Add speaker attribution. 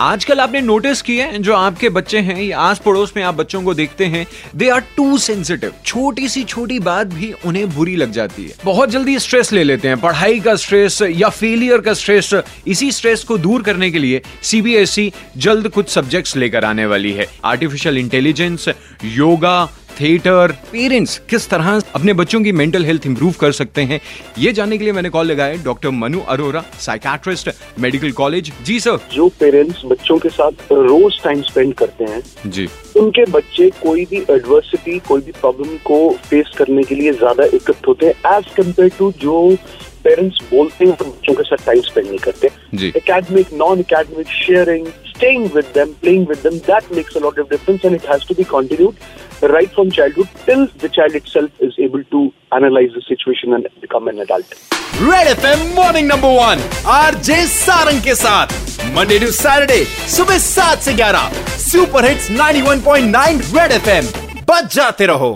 Speaker 1: आजकल आपने नोटिस किया है, जो आपके बच्चे हैं, या आस पड़ोस में आप बच्चों को देखते हैं दे आर टू सेंसिटिव छोटी सी छोटी बात भी उन्हें बुरी लग जाती है। बहुत जल्दी स्ट्रेस ले लेते हैं। पढ़ाई का स्ट्रेस या फेलियर का स्ट्रेस इसी स्ट्रेस को दूर करने के लिए सीबीएसई जल्द कुछ सब्जेक्ट्स लेकर आने वाली है। Artificial intelligence yoga theatre parents किस तरह अपने बच्चों की मेंटल हेल्थ इंप्रूव कर सकते हैं ये जानने के लिए मैंने कॉल लगाया doctor Manu Arora psychiatrist medical college जी सर
Speaker 2: जो पेरेंट्स बच्चों के साथ रोज टाइम स्पेंड करते हैं
Speaker 1: जी।
Speaker 2: उनके बच्चे कोई भी एडवर्सिटी कोई भी प्रॉब्लम को फेस करने के लिए ज़्यादा इक्विप्ड होते हैं एज कंपेयर टू जो पेरेंट्स बोलते हैं हम बच्चों के साथ टाइम स्पेंड नहीं करते।
Speaker 1: Academic
Speaker 2: non academic sharing staying with them playing with them that makes a lot of difference and it has to be continued right from childhood till the child itself is able to analyse the situation and become an adult
Speaker 3: Red FM morning number 1 RJ Sarang के साथ। Monday to Saturday सुबह 7 से 11 super hits 91.9 red FM बज जाते रहो।